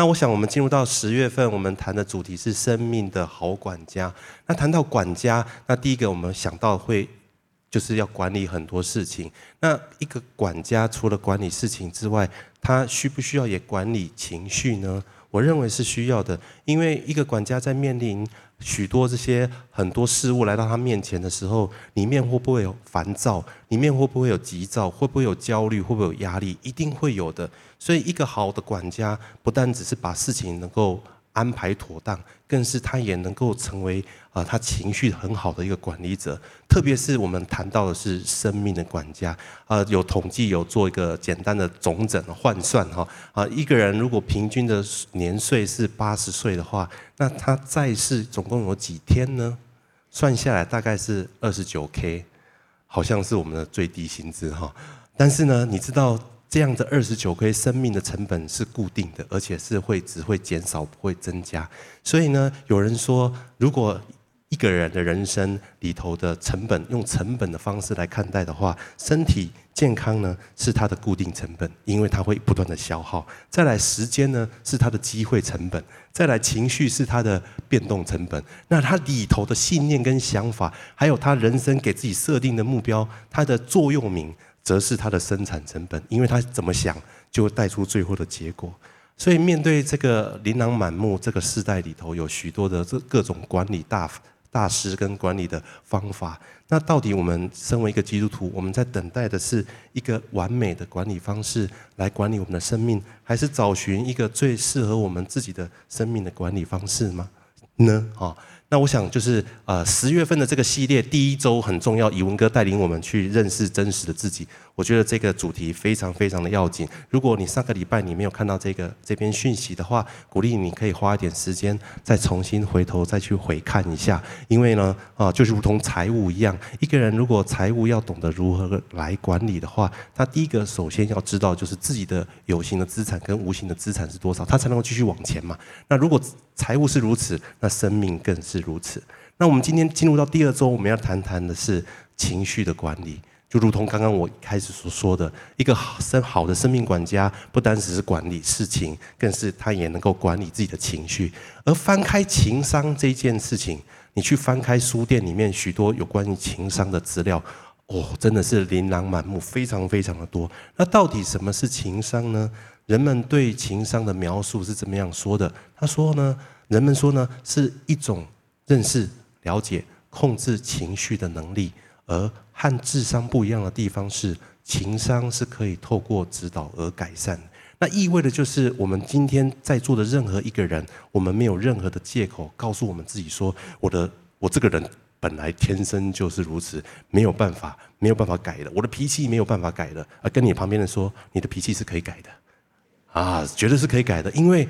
那我想，我们进入到十月份，我们谈的主题是生命的好管家。那谈到管家，那第一个我们想到会就是要管理很多事情。那一个管家除了管理事情之外，他需不需要也管理情绪呢？我认为是需要的，因为一个管家在面临许多这些很多事物来到他面前的时候，里面会不会有烦躁？里面会不会有急躁？会不会有焦虑？会不会有压力？一定会有的。所以，一个好的管家不但只是把事情能够安排妥当，更是他也能够成为啊，他情绪很好的一个管理者。特别是我们谈到的是生命的管家啊，有统计有做一个简单的总整换算哈啊，一个人如果平均的年岁是八十岁的话，那他在世总共有几天呢？算下来大概是二十九 K，好像是我们的最低薪资哈。但是呢，你知道？这样的二十九 K 生命的成本是固定的，而且是会只会减少不会增加。所以呢，有人说，如果一个人的人生里头的成本用成本的方式来看待的话，身体健康呢是它的固定成本，因为它会不断的消耗。再来时间呢是它的机会成本，再来情绪是它的变动成本。那它里头的信念跟想法，还有他人生给自己设定的目标，它的座右铭。则是它的生产成本，因为他怎么想，就会带出最后的结果。所以面对这个琳琅满目这个世代里头，有许多的这各种管理大大师跟管理的方法。那到底我们身为一个基督徒，我们在等待的是一个完美的管理方式来管理我们的生命，还是找寻一个最适合我们自己的生命的管理方式吗？呢？啊？那我想就是呃十月份的这个系列第一周很重要，以文哥带领我们去认识真实的自己。我觉得这个主题非常非常的要紧。如果你上个礼拜你没有看到这个这篇讯息的话，鼓励你可以花一点时间再重新回头再去回看一下。因为呢啊，就如同财务一样，一个人如果财务要懂得如何来管理的话，他第一个首先要知道就是自己的有形的资产跟无形的资产是多少，他才能够继续往前嘛。那如果财务是如此，那生命更是。如此，那我们今天进入到第二周，我们要谈谈的是情绪的管理。就如同刚刚我开始所说的，一个生好的生命管家，不单只是管理事情，更是他也能够管理自己的情绪。而翻开情商这件事情，你去翻开书店里面许多有关于情商的资料，哦，真的是琳琅满目，非常非常的多。那到底什么是情商呢？人们对情商的描述是怎么样说的？他说呢，人们说呢，是一种。认识、了解、控制情绪的能力，而和智商不一样的地方是，情商是可以透过指导而改善。那意味的就是，我们今天在座的任何一个人，我们没有任何的借口告诉我们自己说，我的我这个人本来天生就是如此，没有办法，没有办法改的，我的脾气没有办法改的。而跟你旁边人说，你的脾气是可以改的，啊，绝对是可以改的，因为。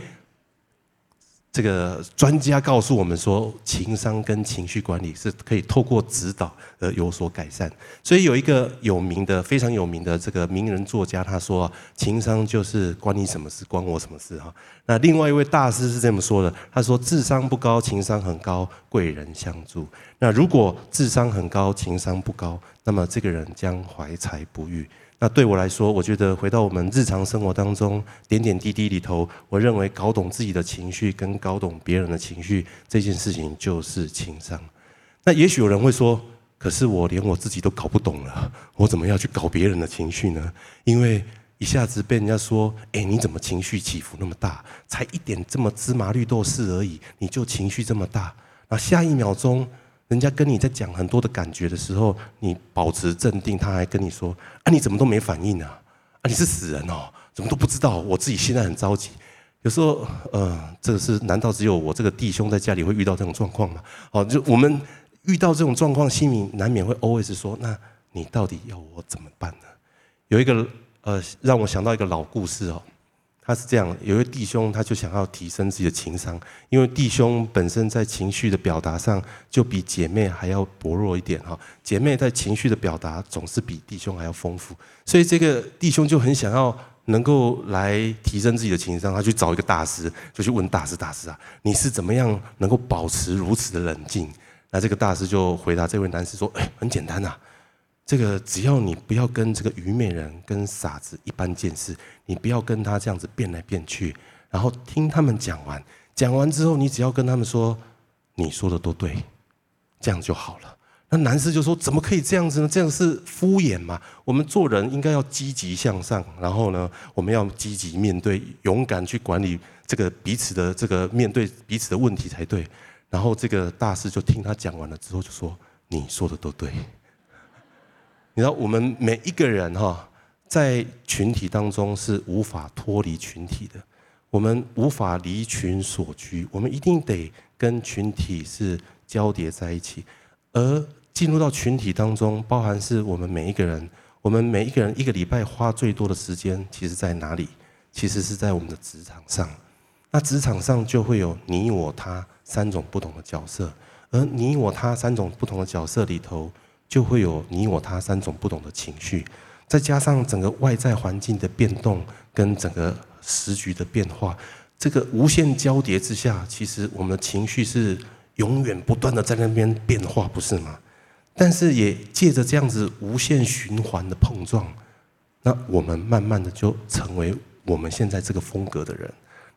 这个专家告诉我们说，情商跟情绪管理是可以透过指导而有所改善。所以有一个有名的、非常有名的这个名人作家，他说：“情商就是关你什么事，关我什么事。”哈。那另外一位大师是这么说的：“他说，智商不高，情商很高，贵人相助。那如果智商很高，情商不高，那么这个人将怀才不遇。”那对我来说，我觉得回到我们日常生活当中点点滴滴里头，我认为搞懂自己的情绪跟搞懂别人的情绪这件事情就是情商。那也许有人会说，可是我连我自己都搞不懂了，我怎么要去搞别人的情绪呢？因为一下子被人家说，哎，你怎么情绪起伏那么大？才一点这么芝麻绿豆事而已，你就情绪这么大？那下一秒钟。人家跟你在讲很多的感觉的时候，你保持镇定，他还跟你说：“啊，你怎么都没反应啊？啊，你是死人哦？怎么都不知道？我自己现在很着急。有时候，呃，这个是难道只有我这个弟兄在家里会遇到这种状况吗？哦，就我们遇到这种状况，心里难免会 always 说：那你到底要我怎么办呢？有一个呃，让我想到一个老故事哦。他是这样，有一位弟兄，他就想要提升自己的情商，因为弟兄本身在情绪的表达上就比姐妹还要薄弱一点哈。姐妹在情绪的表达总是比弟兄还要丰富，所以这个弟兄就很想要能够来提升自己的情商，他去找一个大师，就去问大师：“大师啊，你是怎么样能够保持如此的冷静？”那这个大师就回答这位男士说：“哎，很简单呐。”这个只要你不要跟这个愚昧人、跟傻子一般见识，你不要跟他这样子变来变去，然后听他们讲完，讲完之后，你只要跟他们说，你说的都对，这样就好了。那男士就说：“怎么可以这样子呢？这样是敷衍嘛？我们做人应该要积极向上，然后呢，我们要积极面对，勇敢去管理这个彼此的这个面对彼此的问题才对。”然后这个大师就听他讲完了之后就说：“你说的都对。”你知道，我们每一个人哈，在群体当中是无法脱离群体的，我们无法离群所居，我们一定得跟群体是交叠在一起，而。进入到群体当中，包含是我们每一个人，我们每一个人一个礼拜花最多的时间，其实在哪里？其实是在我们的职场上。那职场上就会有你我他三种不同的角色，而你我他三种不同的角色里头，就会有你我他三种不同的情绪，再加上整个外在环境的变动跟整个时局的变化，这个无限交叠之下，其实我们的情绪是永远不断的在那边变化，不是吗？但是也借着这样子无限循环的碰撞，那我们慢慢的就成为我们现在这个风格的人。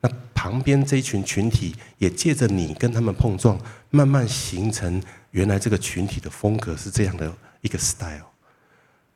那旁边这一群群体也借着你跟他们碰撞，慢慢形成原来这个群体的风格是这样的一个 style。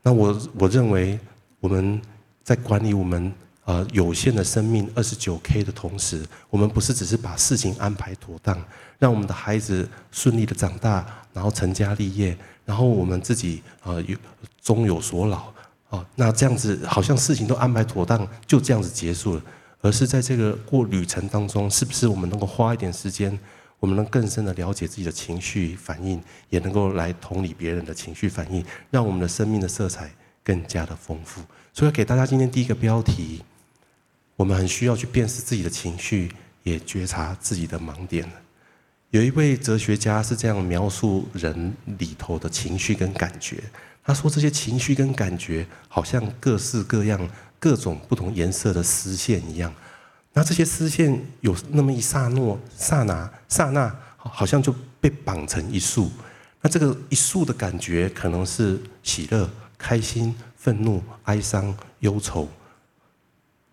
那我我认为我们在管理我们。呃，有限的生命二十九 K 的同时，我们不是只是把事情安排妥当，让我们的孩子顺利的长大，然后成家立业，然后我们自己呃有终有所老啊。那这样子好像事情都安排妥当，就这样子结束了。而是在这个过旅程当中，是不是我们能够花一点时间，我们能更深的了解自己的情绪反应，也能够来同理别人的情绪反应，让我们的生命的色彩更加的丰富。所以给大家今天第一个标题。我们很需要去辨识自己的情绪，也觉察自己的盲点。有一位哲学家是这样描述人里头的情绪跟感觉，他说这些情绪跟感觉好像各式各样、各种不同颜色的丝线一样。那这些丝线有那么一刹那、刹那、刹那，好像就被绑成一束。那这个一束的感觉可能是喜乐、开心、愤怒、哀伤、忧愁。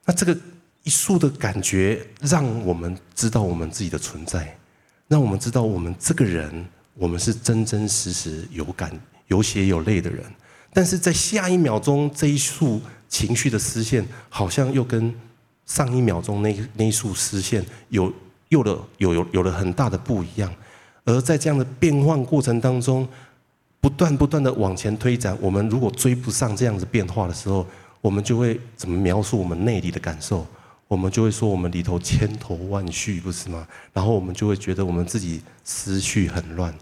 那这个。一束的感觉，让我们知道我们自己的存在，让我们知道我们这个人，我们是真真实实有感、有血有泪的人。但是在下一秒钟，这一束情绪的丝线，好像又跟上一秒钟那那一束丝线有有了有有有了很大的不一样。而在这样的变换过程当中，不断不断的往前推展，我们如果追不上这样子变化的时候，我们就会怎么描述我们内里的感受？我们就会说我们里头千头万绪，不是吗？然后我们就会觉得我们自己思绪很乱。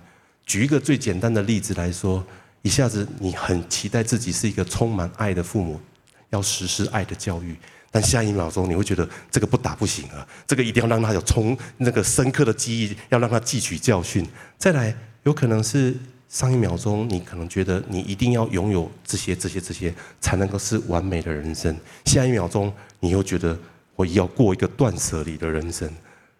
举一个最简单的例子来说，一下子你很期待自己是一个充满爱的父母，要实施爱的教育，但下一秒钟你会觉得这个不打不行啊，这个一定要让他有充那个深刻的记忆，要让他汲取教训。再来，有可能是上一秒钟你可能觉得你一定要拥有这些这些这些才能够是完美的人生，下一秒钟你又觉得。我要过一个断舍离的人生，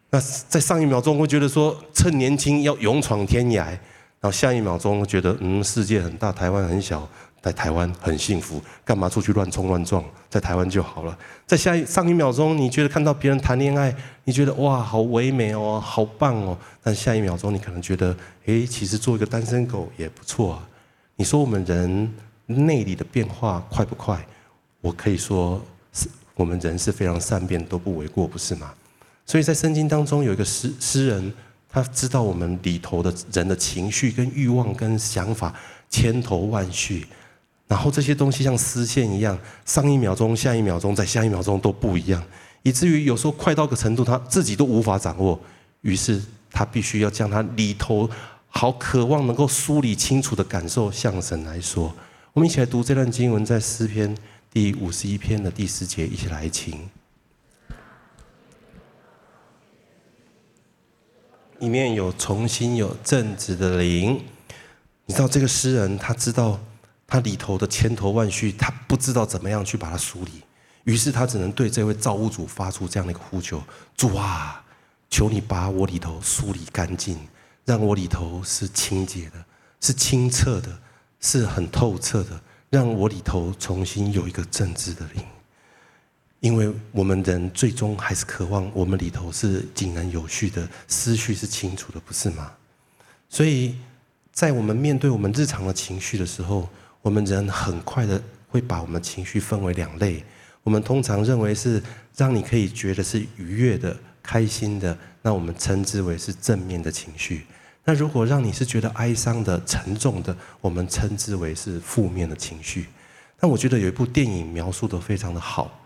那在上一秒钟会觉得说趁年轻要勇闯天涯，然后下一秒钟觉得嗯，世界很大，台湾很小，在台湾很幸福，干嘛出去乱冲乱撞，在台湾就好了。在下一上一秒钟你觉得看到别人谈恋爱，你觉得哇好唯美哦，好棒哦，但下一秒钟你可能觉得诶，其实做一个单身狗也不错啊。你说我们人内里的变化快不快？我可以说是。我们人是非常善变，都不为过，不是吗？所以在圣经当中有一个诗诗人，他知道我们里头的人的情绪、跟欲望、跟想法千头万绪，然后这些东西像丝线一样，上一秒钟、下一秒钟、再下一秒钟都不一样，以至于有时候快到个程度，他自己都无法掌握。于是他必须要将他里头好渴望能够梳理清楚的感受向神来说。我们一起来读这段经文，在诗篇。第五十一篇的第十节，一起来听。里面有重新有正直的灵，你知道这个诗人，他知道他里头的千头万绪，他不知道怎么样去把它梳理，于是他只能对这位造物主发出这样的一个呼求：主啊，求你把我里头梳理干净，让我里头是清洁的，是清澈的，是很透彻的。让我里头重新有一个正直的灵，因为我们人最终还是渴望我们里头是井然有序的，思绪是清楚的，不是吗？所以在我们面对我们日常的情绪的时候，我们人很快的会把我们情绪分为两类。我们通常认为是让你可以觉得是愉悦的、开心的，那我们称之为是正面的情绪。那如果让你是觉得哀伤的、沉重的，我们称之为是负面的情绪。那我觉得有一部电影描述得非常的好，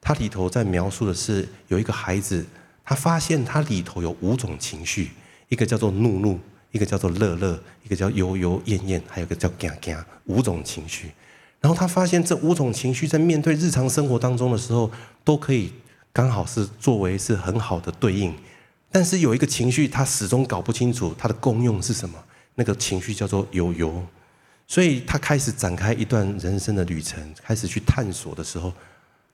它里头在描述的是有一个孩子，他发现他里头有五种情绪，一个叫做怒怒，一个叫做乐乐，一个叫忧忧厌厌，还有一个叫惊惊，五种情绪。然后他发现这五种情绪在面对日常生活当中的时候，都可以刚好是作为是很好的对应。但是有一个情绪，他始终搞不清楚它的功用是什么。那个情绪叫做忧忧，所以他开始展开一段人生的旅程，开始去探索的时候，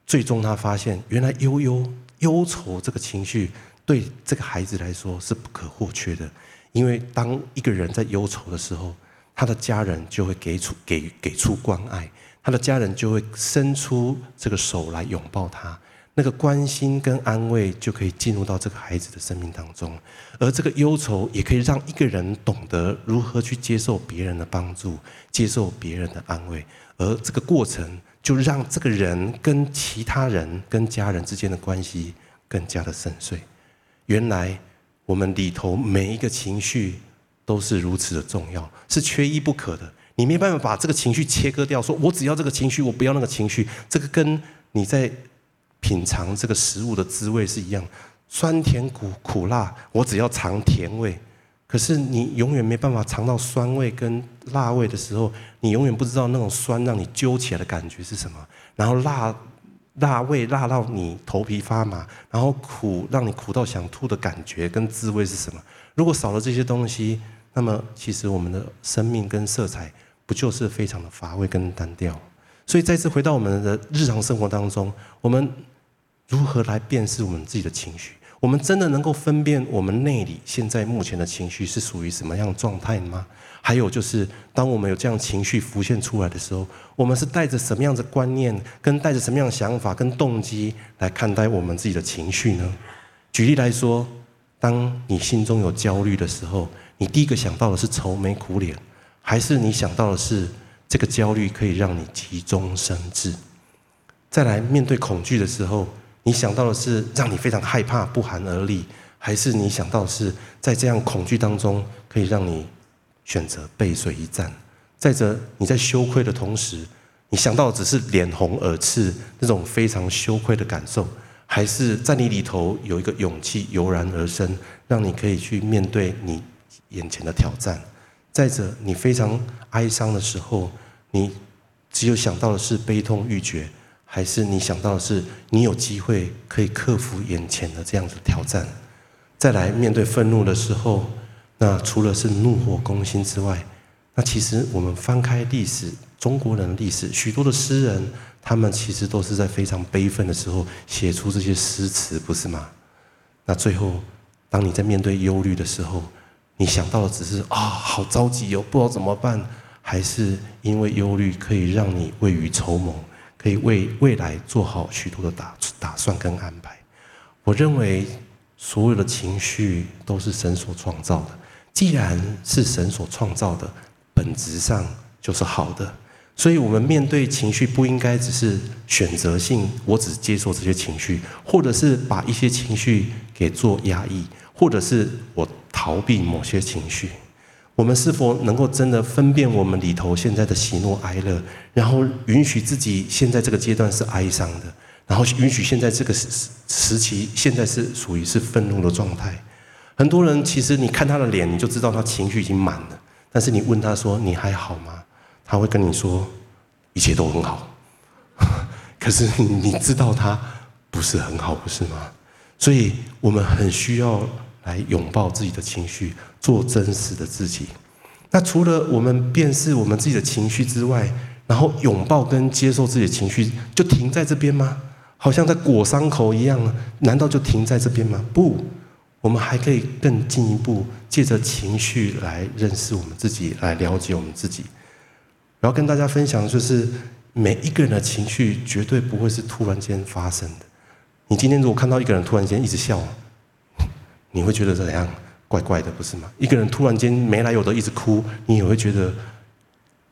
最终他发现，原来忧忧忧愁这个情绪对这个孩子来说是不可或缺的。因为当一个人在忧愁的时候，他的家人就会给出给给出关爱，他的家人就会伸出这个手来拥抱他。那个关心跟安慰就可以进入到这个孩子的生命当中，而这个忧愁也可以让一个人懂得如何去接受别人的帮助，接受别人的安慰，而这个过程就让这个人跟其他人、跟家人之间的关系更加的深邃。原来我们里头每一个情绪都是如此的重要，是缺一不可的。你没办法把这个情绪切割掉，说我只要这个情绪，我不要那个情绪。这个跟你在品尝这个食物的滋味是一样，酸甜苦苦辣，我只要尝甜味。可是你永远没办法尝到酸味跟辣味的时候，你永远不知道那种酸让你揪起来的感觉是什么。然后辣辣味辣到你头皮发麻，然后苦让你苦到想吐的感觉跟滋味是什么？如果少了这些东西，那么其实我们的生命跟色彩不就是非常的乏味跟单调？所以再次回到我们的日常生活当中，我们如何来辨识我们自己的情绪？我们真的能够分辨我们内里现在目前的情绪是属于什么样的状态吗？还有就是，当我们有这样情绪浮现出来的时候，我们是带着什么样的观念，跟带着什么样的想法跟动机来看待我们自己的情绪呢？举例来说，当你心中有焦虑的时候，你第一个想到的是愁眉苦脸，还是你想到的是？这个焦虑可以让你急中生智。再来面对恐惧的时候，你想到的是让你非常害怕、不寒而栗，还是你想到的是在这样恐惧当中可以让你选择背水一战？再者，你在羞愧的同时，你想到只是脸红耳赤那种非常羞愧的感受，还是在你里头有一个勇气油然而生，让你可以去面对你眼前的挑战？再者，你非常哀伤的时候，你只有想到的是悲痛欲绝，还是你想到的是你有机会可以克服眼前的这样子的挑战？再来面对愤怒的时候，那除了是怒火攻心之外，那其实我们翻开历史，中国人的历史，许多的诗人，他们其实都是在非常悲愤的时候写出这些诗词，不是吗？那最后，当你在面对忧虑的时候，你想到的只是啊，好着急哦，不知道怎么办，还是因为忧虑可以让你未雨绸缪，可以为未来做好许多的打打算跟安排。我认为所有的情绪都是神所创造的，既然是神所创造的，本质上就是好的。所以，我们面对情绪不应该只是选择性，我只接受这些情绪，或者是把一些情绪给做压抑，或者是我。逃避某些情绪，我们是否能够真的分辨我们里头现在的喜怒哀乐，然后允许自己现在这个阶段是哀伤的，然后允许现在这个时时期现在是属于是愤怒的状态。很多人其实你看他的脸，你就知道他情绪已经满了。但是你问他说你还好吗？他会跟你说一切都很好。可是你知道他不是很好，不是吗？所以我们很需要。来拥抱自己的情绪，做真实的自己。那除了我们辨识我们自己的情绪之外，然后拥抱跟接受自己的情绪，就停在这边吗？好像在裹伤口一样，难道就停在这边吗？不，我们还可以更进一步，借着情绪来认识我们自己，来了解我们自己。然后跟大家分享，就是每一个人的情绪绝对不会是突然间发生的。你今天如果看到一个人突然间一直笑，你会觉得怎样？怪怪的，不是吗？一个人突然间没来由的一直哭，你也会觉得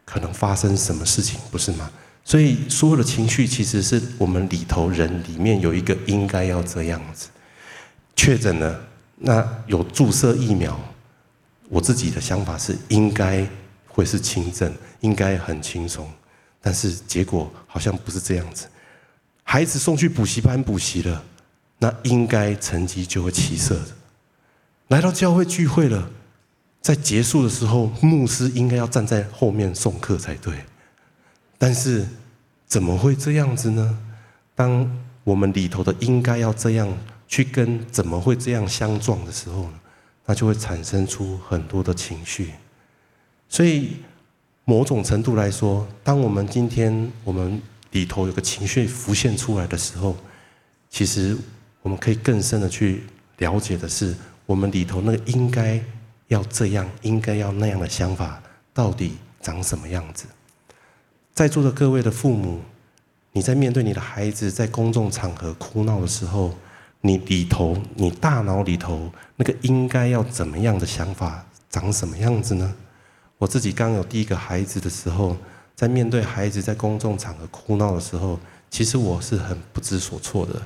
可能发生什么事情，不是吗？所以所有的情绪其实是我们里头人里面有一个应该要这样子。确诊了，那有注射疫苗，我自己的想法是应该会是轻症，应该很轻松，但是结果好像不是这样子。孩子送去补习班补习了，那应该成绩就会起色的。来到教会聚会了，在结束的时候，牧师应该要站在后面送客才对。但是怎么会这样子呢？当我们里头的应该要这样去跟怎么会这样相撞的时候呢，那就会产生出很多的情绪。所以某种程度来说，当我们今天我们里头有个情绪浮现出来的时候，其实我们可以更深的去了解的是。我们里头那个应该要这样、应该要那样的想法，到底长什么样子？在座的各位的父母，你在面对你的孩子在公众场合哭闹的时候，你里头、你大脑里头那个应该要怎么样的想法，长什么样子呢？我自己刚有第一个孩子的时候，在面对孩子在公众场合哭闹的时候，其实我是很不知所措的。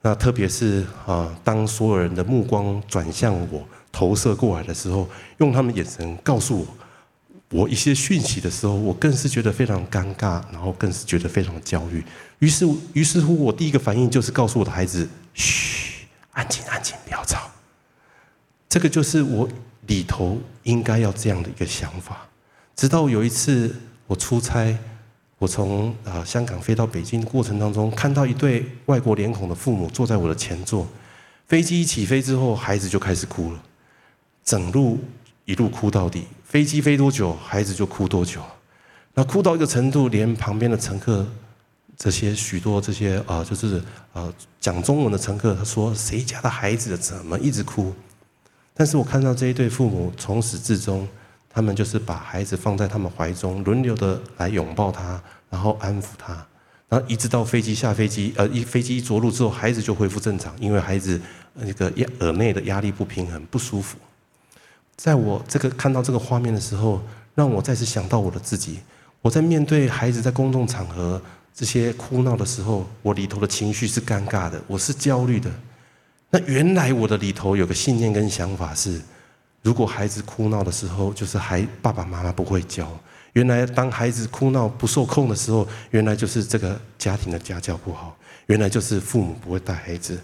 那特别是啊，当所有人的目光转向我、投射过来的时候，用他们眼神告诉我我一些讯息的时候，我更是觉得非常尴尬，然后更是觉得非常焦虑。于是，于是乎，我第一个反应就是告诉我的孩子：“嘘，安静，安静，不要吵。”这个就是我里头应该要这样的一个想法。直到有一次我出差。我从啊香港飞到北京的过程当中，看到一对外国脸孔的父母坐在我的前座。飞机一起飞之后，孩子就开始哭了，整路一路哭到底。飞机飞多久，孩子就哭多久。那哭到一个程度，连旁边的乘客，这些许多这些啊，就是啊讲中文的乘客，他说：“谁家的孩子怎么一直哭？”但是我看到这一对父母从始至终。他们就是把孩子放在他们怀中，轮流的来拥抱他，然后安抚他，然后一直到飞机下飞机，呃，一飞机一着陆之后，孩子就恢复正常，因为孩子那个耳内的压力不平衡，不舒服。在我这个看到这个画面的时候，让我再次想到我的自己，我在面对孩子在公众场合这些哭闹的时候，我里头的情绪是尴尬的，我是焦虑的。那原来我的里头有个信念跟想法是。如果孩子哭闹的时候，就是孩爸爸妈妈不会教。原来当孩子哭闹不受控的时候，原来就是这个家庭的家教不好。原来就是父母不会带孩子。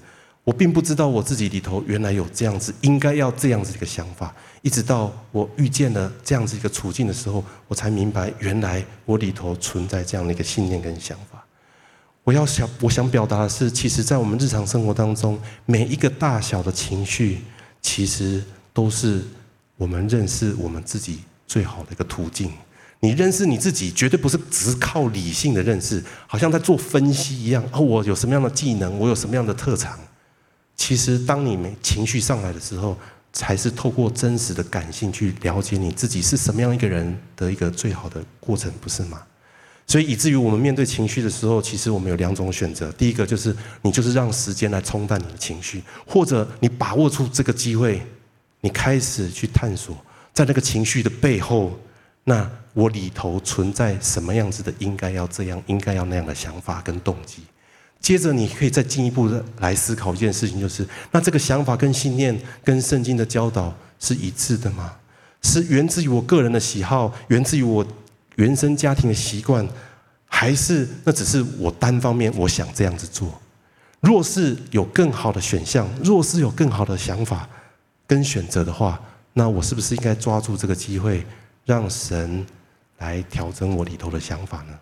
我并不知道我自己里头原来有这样子，应该要这样子一个想法。一直到我遇见了这样子一个处境的时候，我才明白，原来我里头存在这样的一个信念跟想法。我要想，我想表达的是，其实，在我们日常生活当中，每一个大小的情绪，其实。都是我们认识我们自己最好的一个途径。你认识你自己，绝对不是只靠理性的认识，好像在做分析一样。哦，我有什么样的技能，我有什么样的特长。其实，当你没情绪上来的时候，才是透过真实的感性去了解你自己是什么样一个人的一个最好的过程，不是吗？所以，以至于我们面对情绪的时候，其实我们有两种选择。第一个就是你就是让时间来冲淡你的情绪，或者你把握住这个机会。你开始去探索，在那个情绪的背后，那我里头存在什么样子的应该要这样、应该要那样的想法跟动机。接着，你可以再进一步的来思考一件事情，就是那这个想法跟信念跟圣经的教导是一致的吗？是源自于我个人的喜好，源自于我原生家庭的习惯，还是那只是我单方面我想这样子做？若是有更好的选项，若是有更好的想法。跟选择的话，那我是不是应该抓住这个机会，让神来调整我里头的想法呢？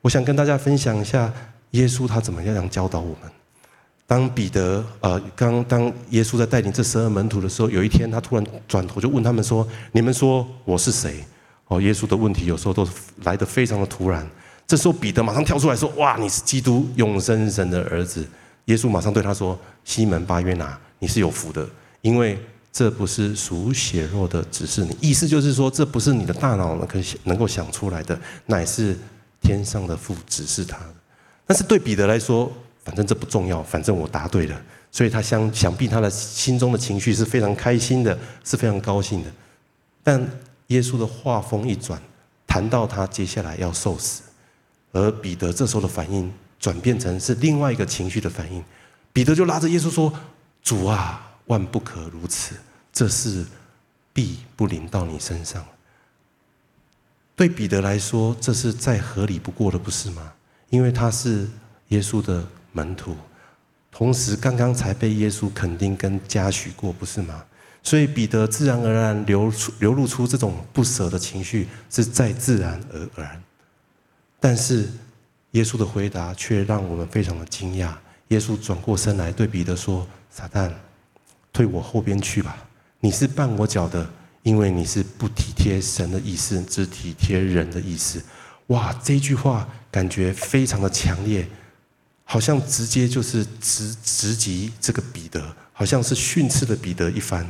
我想跟大家分享一下耶稣他怎么样教导我们。当彼得呃，刚当耶稣在带领这十二门徒的时候，有一天他突然转头就问他们说：“你们说我是谁？”哦，耶稣的问题有时候都来得非常的突然。这时候彼得马上跳出来说：“哇，你是基督，永生神的儿子。”耶稣马上对他说：“西门巴约拿，你是有福的。”因为这不是属血肉的，指示你。意思就是说，这不是你的大脑能可能够想出来的，乃是天上的父指示他。但是对彼得来说，反正这不重要，反正我答对了，所以他想想必他的心中的情绪是非常开心的，是非常高兴的。但耶稣的话锋一转，谈到他接下来要受死，而彼得这时候的反应转变成是另外一个情绪的反应，彼得就拉着耶稣说：“主啊，万不可如此，这事必不临到你身上。”对彼得来说，这是再合理不过的，不是吗？因为他是耶稣的门徒，同时刚刚才被耶稣肯定跟嘉许过，不是吗？所以彼得自然而然流出流露出这种不舍的情绪，是再自然而然。但是耶稣的回答却让我们非常的惊讶。耶稣转过身来对彼得说：“撒旦，退我后边去吧！你是绊我脚的，因为你是不体贴神的意思，只体贴人的意思。”哇，这句话感觉非常的强烈，好像直接就是直直击这个彼得，好像是训斥了彼得一番。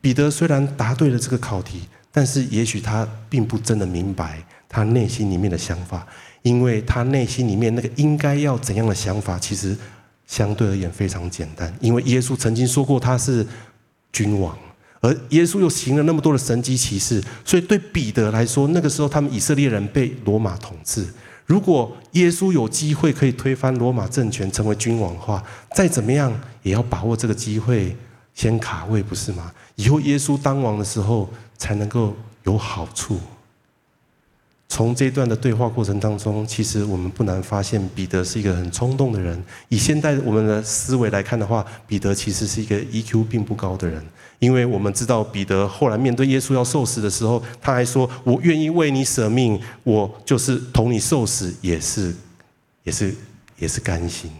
彼得虽然答对了这个考题，但是也许他并不真的明白他内心里面的想法，因为他内心里面那个应该要怎样的想法，其实相对而言非常简单，因为耶稣曾经说过他是君王。而耶稣又行了那么多的神迹奇事，所以对彼得来说，那个时候他们以色列人被罗马统治。如果耶稣有机会可以推翻罗马政权，成为君王的话，再怎么样也要把握这个机会，先卡位，不是吗？以后耶稣当王的时候，才能够有好处。从这段的对话过程当中，其实我们不难发现，彼得是一个很冲动的人。以现代我们的思维来看的话，彼得其实是一个 EQ 并不高的人。因为我们知道，彼得后来面对耶稣要受死的时候，他还说：“我愿意为你舍命，我就是同你受死，也是，也是，也是甘心。”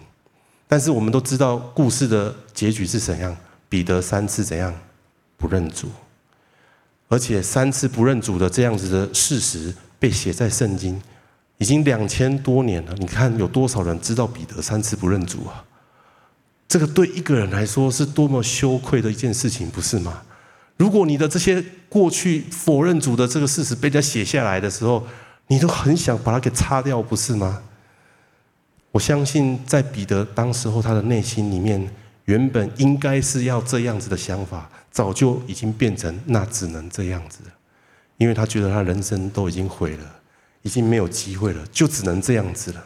但是我们都知道，故事的结局是怎样？彼得三次怎样不认主，而且三次不认主的这样子的事实。被写在圣经，已经两千多年了。你看有多少人知道彼得三次不认主啊？这个对一个人来说是多么羞愧的一件事情，不是吗？如果你的这些过去否认主的这个事实被人家写下来的时候，你都很想把它给擦掉，不是吗？我相信在彼得当时候他的内心里面，原本应该是要这样子的想法，早就已经变成那只能这样子。因为他觉得他人生都已经毁了，已经没有机会了，就只能这样子了。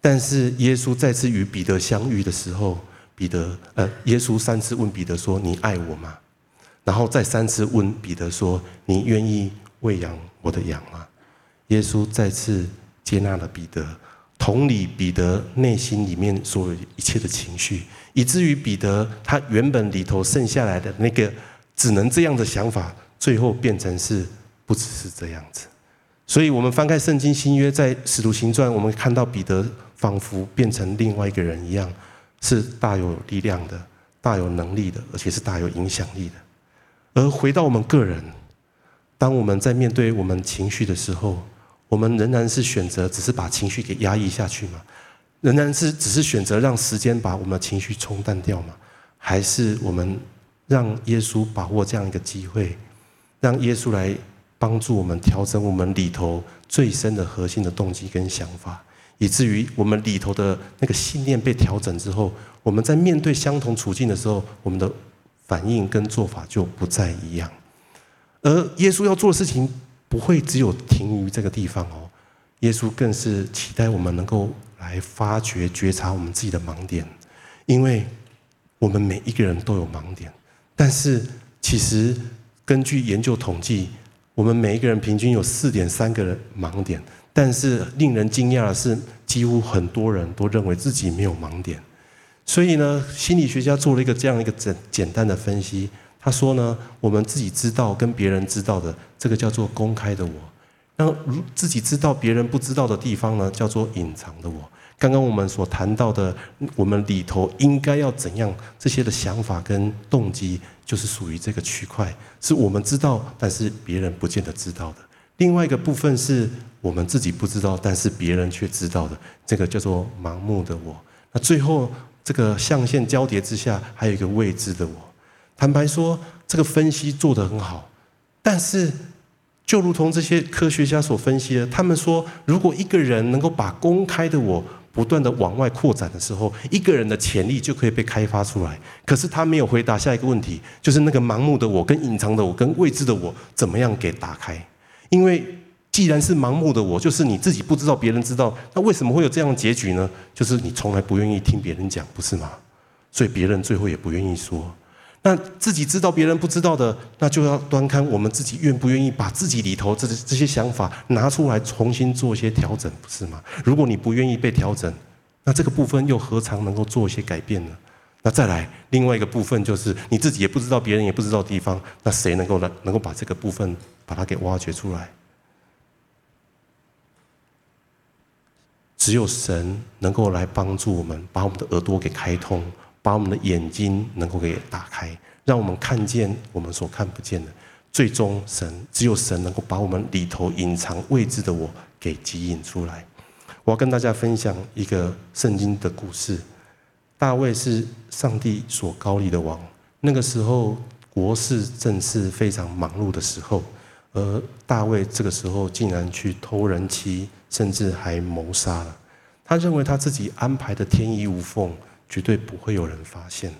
但是耶稣再次与彼得相遇的时候，彼得呃，耶稣三次问彼得说：“你爱我吗？”然后再三次问彼得说：“你愿意喂养我的羊吗？”耶稣再次接纳了彼得，同理彼得内心里面所有一切的情绪，以至于彼得他原本里头剩下来的那个只能这样的想法，最后变成是。不只是这样子，所以我们翻开圣经新约，在使徒行传，我们看到彼得仿佛变成另外一个人一样，是大有力量的、大有能力的，而且是大有影响力的。而回到我们个人，当我们在面对我们情绪的时候，我们仍然是选择只是把情绪给压抑下去吗？仍然是只是选择让时间把我们的情绪冲淡掉吗？还是我们让耶稣把握这样一个机会，让耶稣来？帮助我们调整我们里头最深的核心的动机跟想法，以至于我们里头的那个信念被调整之后，我们在面对相同处境的时候，我们的反应跟做法就不再一样。而耶稣要做的事情不会只有停于这个地方哦，耶稣更是期待我们能够来发掘、觉察我们自己的盲点，因为我们每一个人都有盲点，但是其实根据研究统计。我们每一个人平均有四点三个人盲点，但是令人惊讶的是，几乎很多人都认为自己没有盲点。所以呢，心理学家做了一个这样一个简简单的分析，他说呢，我们自己知道跟别人知道的，这个叫做公开的我；那如自己知道别人不知道的地方呢，叫做隐藏的我。刚刚我们所谈到的，我们里头应该要怎样这些的想法跟动机，就是属于这个区块，是我们知道，但是别人不见得知道的。另外一个部分是我们自己不知道，但是别人却知道的，这个叫做盲目的我。那最后这个象限交叠之下，还有一个未知的我。坦白说，这个分析做得很好，但是就如同这些科学家所分析的，他们说，如果一个人能够把公开的我不断的往外扩展的时候，一个人的潜力就可以被开发出来。可是他没有回答下一个问题，就是那个盲目的我、跟隐藏的我、跟未知的我，怎么样给打开？因为既然是盲目的我，就是你自己不知道，别人知道，那为什么会有这样的结局呢？就是你从来不愿意听别人讲，不是吗？所以别人最后也不愿意说。那自己知道别人不知道的，那就要端看我们自己愿不愿意把自己里头这这些想法拿出来重新做一些调整，不是吗？如果你不愿意被调整，那这个部分又何尝能够做一些改变呢？那再来另外一个部分，就是你自己也不知道，别人也不知道的地方，那谁能够来能够把这个部分把它给挖掘出来？只有神能够来帮助我们，把我们的耳朵给开通。把我们的眼睛能够给打开，让我们看见我们所看不见的。最终，神只有神能够把我们里头隐藏未知的我给吸引出来。我要跟大家分享一个圣经的故事。大卫是上帝所高立的王，那个时候国事正是非常忙碌的时候，而大卫这个时候竟然去偷人妻，甚至还谋杀了。他认为他自己安排的天衣无缝。绝对不会有人发现。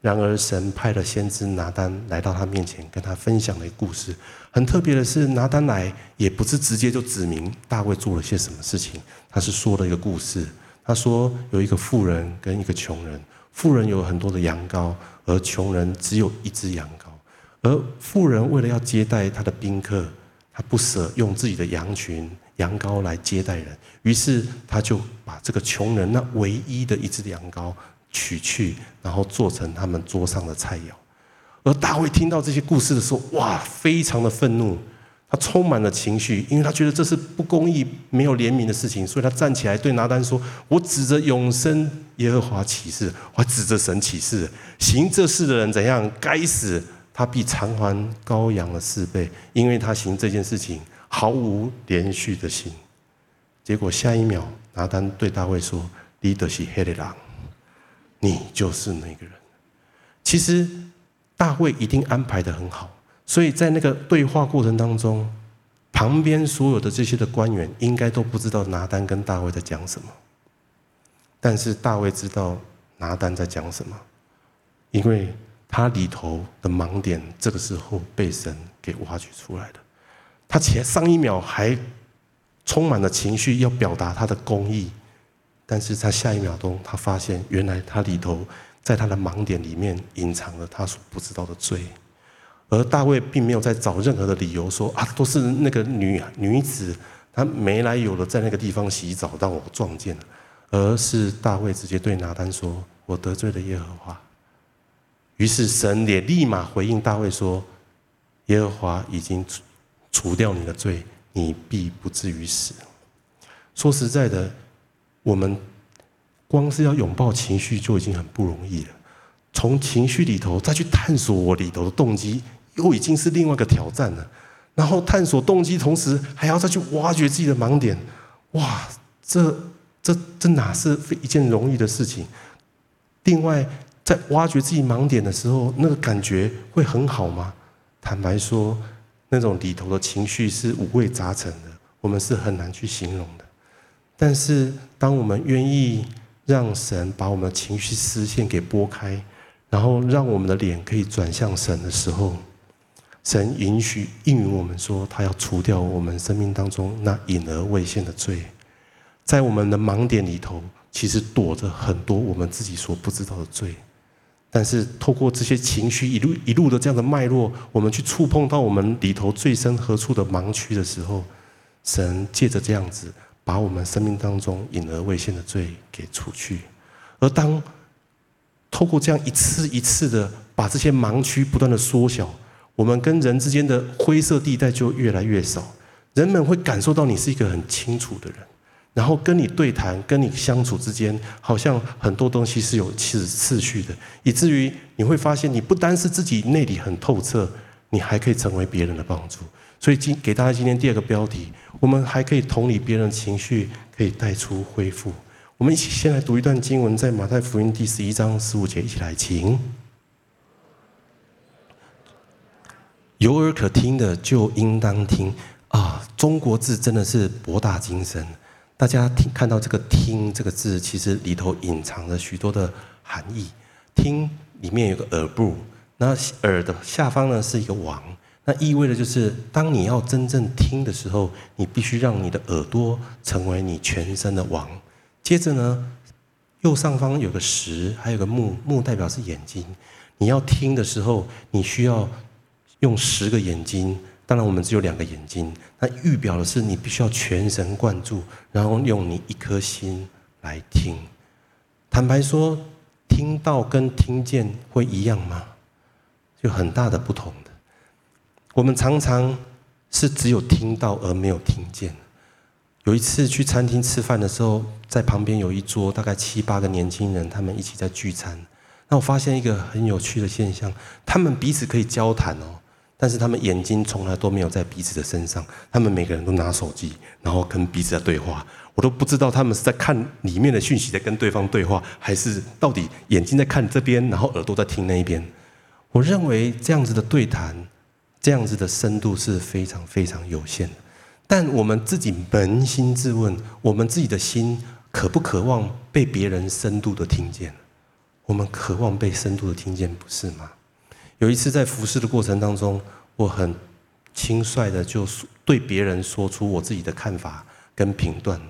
然而，神派了先知拿单来到他面前，跟他分享了一个故事。很特别的是，拿单来也不是直接就指明大卫做了些什么事情，他是说了一个故事。他说有一个富人跟一个穷人，富人有很多的羊羔，而穷人只有一只羊羔。而富人为了要接待他的宾客，他不舍用自己的羊群。羊羔来接待人，于是他就把这个穷人那唯一的一只羊羔取去，然后做成他们桌上的菜肴。而大卫听到这些故事的时候，哇，非常的愤怒，他充满了情绪，因为他觉得这是不公义、没有怜悯的事情，所以他站起来对拿单说：“我指着永生耶和华起誓，我指着神起誓，行这事的人怎样，该死，他必偿还羔羊的四倍，因为他行这件事情。”毫无连续的心，结果下一秒，拿单对大卫说：“你的是那个人，你就是那个人。”其实大卫一定安排得很好，所以在那个对话过程当中，旁边所有的这些的官员应该都不知道拿单跟大卫在讲什么，但是大卫知道拿单在讲什么，因为他里头的盲点，这个时候被神给挖掘出来了。他前上一秒还充满了情绪，要表达他的公义，但是在下一秒钟，他发现原来他里头在他的盲点里面隐藏了他所不知道的罪，而大卫并没有在找任何的理由说啊，都是那个女女子她没来由的在那个地方洗澡让我撞见了，而是大卫直接对拿单说：“我得罪了耶和华。”于是神也立马回应大卫说：“耶和华已经除。”除掉你的罪，你必不至于死。说实在的，我们光是要拥抱情绪就已经很不容易了，从情绪里头再去探索我里头的动机，又已经是另外一个挑战了。然后探索动机，同时还要再去挖掘自己的盲点，哇，这这这哪是一件容易的事情？另外，在挖掘自己盲点的时候，那个感觉会很好吗？坦白说。那种里头的情绪是五味杂陈的，我们是很难去形容的。但是，当我们愿意让神把我们的情绪丝线给拨开，然后让我们的脸可以转向神的时候，神允许应允我们说，他要除掉我们生命当中那隐而未现的罪，在我们的盲点里头，其实躲着很多我们自己所不知道的罪。但是透过这些情绪一路一路的这样的脉络，我们去触碰到我们里头最深何处的盲区的时候，神借着这样子把我们生命当中隐而未现的罪给除去。而当透过这样一次一次的把这些盲区不断的缩小，我们跟人之间的灰色地带就越来越少，人们会感受到你是一个很清楚的人。然后跟你对谈、跟你相处之间，好像很多东西是有次次序的，以至于你会发现，你不单是自己内里很透彻，你还可以成为别人的帮助。所以今给大家今天第二个标题，我们还可以同理别人情绪，可以带出恢复。我们一起先来读一段经文，在马太福音第十一章十五节，一起来，请。有耳可听的就应当听啊！中国字真的是博大精深。大家听看到这个“听”这个字，其实里头隐藏着许多的含义。听里面有个耳部，那耳的下方呢是一个王，那意味着就是当你要真正听的时候，你必须让你的耳朵成为你全身的王。接着呢，右上方有个十，还有个目，目代表是眼睛。你要听的时候，你需要用十个眼睛。当然，我们只有两个眼睛。那预表的是你必须要全神贯注，然后用你一颗心来听。坦白说，听到跟听见会一样吗？有很大的不同的。我们常常是只有听到而没有听见。有一次去餐厅吃饭的时候，在旁边有一桌大概七八个年轻人，他们一起在聚餐。那我发现一个很有趣的现象，他们彼此可以交谈哦。但是他们眼睛从来都没有在彼此的身上，他们每个人都拿手机，然后跟彼此在对话。我都不知道他们是在看里面的讯息，在跟对方对话，还是到底眼睛在看这边，然后耳朵在听那一边。我认为这样子的对谈，这样子的深度是非常非常有限的。但我们自己扪心自问，我们自己的心渴不渴望被别人深度的听见？我们渴望被深度的听见，不是吗？有一次在服侍的过程当中，我很轻率的就对别人说出我自己的看法跟评断，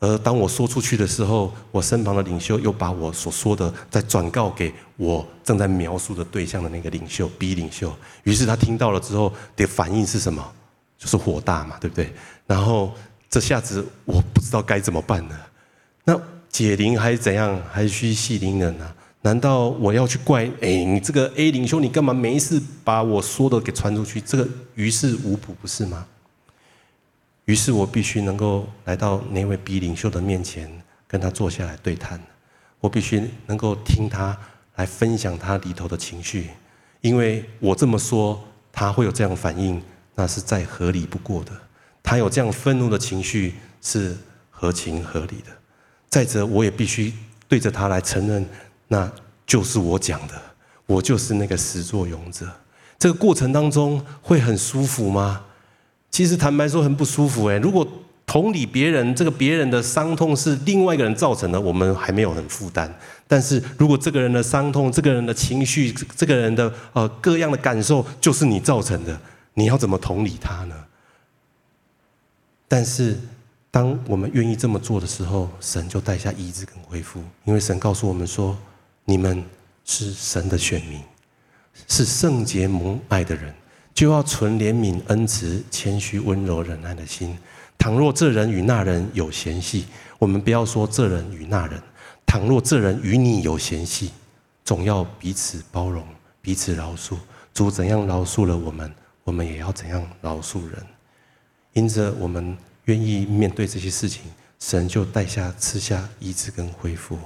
而当我说出去的时候，我身旁的领袖又把我所说的再转告给我正在描述的对象的那个领袖 B 领袖，于是他听到了之后的反应是什么？就是火大嘛，对不对？然后这下子我不知道该怎么办了。那解铃还是怎样？还需系铃人呢？难道我要去怪？哎，你这个 A 领袖，你干嘛没事把我说的给传出去？这个于事无补，不是吗？于是我必须能够来到那位 B 领袖的面前，跟他坐下来对谈。我必须能够听他来分享他里头的情绪，因为我这么说，他会有这样反应，那是再合理不过的。他有这样愤怒的情绪是合情合理的。再者，我也必须对着他来承认。那就是我讲的，我就是那个始作俑者。这个过程当中会很舒服吗？其实坦白说很不舒服诶。如果同理别人，这个别人的伤痛是另外一个人造成的，我们还没有很负担。但是如果这个人的伤痛、这个人的情绪、这个人的呃各样的感受就是你造成的，你要怎么同理他呢？但是。当我们愿意这么做的时候，神就带下医治跟恢复，因为神告诉我们说：“你们是神的选民，是圣洁蒙爱的人，就要存怜悯、恩慈、谦虚、温柔、忍耐的心。倘若这人与那人有嫌隙，我们不要说这人与那人；倘若这人与你有嫌隙，总要彼此包容，彼此饶恕。主怎样饶恕了我们，我们也要怎样饶恕人。因着我们。”愿意面对这些事情，神就带下赐下医治跟恢复，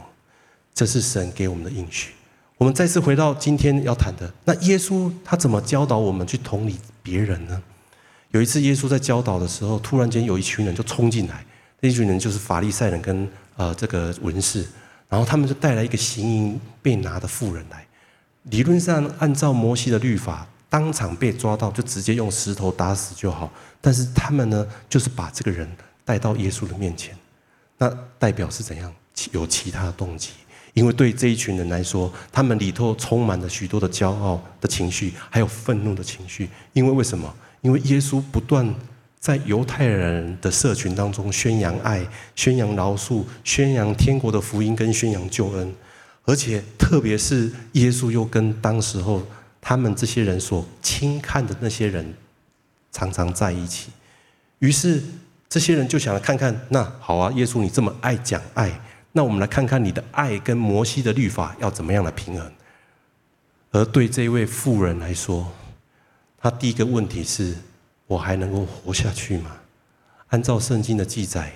这是神给我们的应许。我们再次回到今天要谈的，那耶稣他怎么教导我们去同理别人呢？有一次耶稣在教导的时候，突然间有一群人就冲进来，那群人就是法利赛人跟呃这个文士，然后他们就带来一个行淫被拿的妇人来，理论上按照摩西的律法。当场被抓到，就直接用石头打死就好。但是他们呢，就是把这个人带到耶稣的面前，那代表是怎样？有其他的动机？因为对这一群人来说，他们里头充满了许多的骄傲的情绪，还有愤怒的情绪。因为为什么？因为耶稣不断在犹太人的社群当中宣扬爱、宣扬饶恕、宣扬天国的福音跟宣扬救恩，而且特别是耶稣又跟当时候。他们这些人所轻看的那些人，常常在一起。于是这些人就想来看看，那好啊，耶稣你这么爱讲爱，那我们来看看你的爱跟摩西的律法要怎么样的平衡。而对这位妇人来说，她第一个问题是：我还能够活下去吗？按照圣经的记载，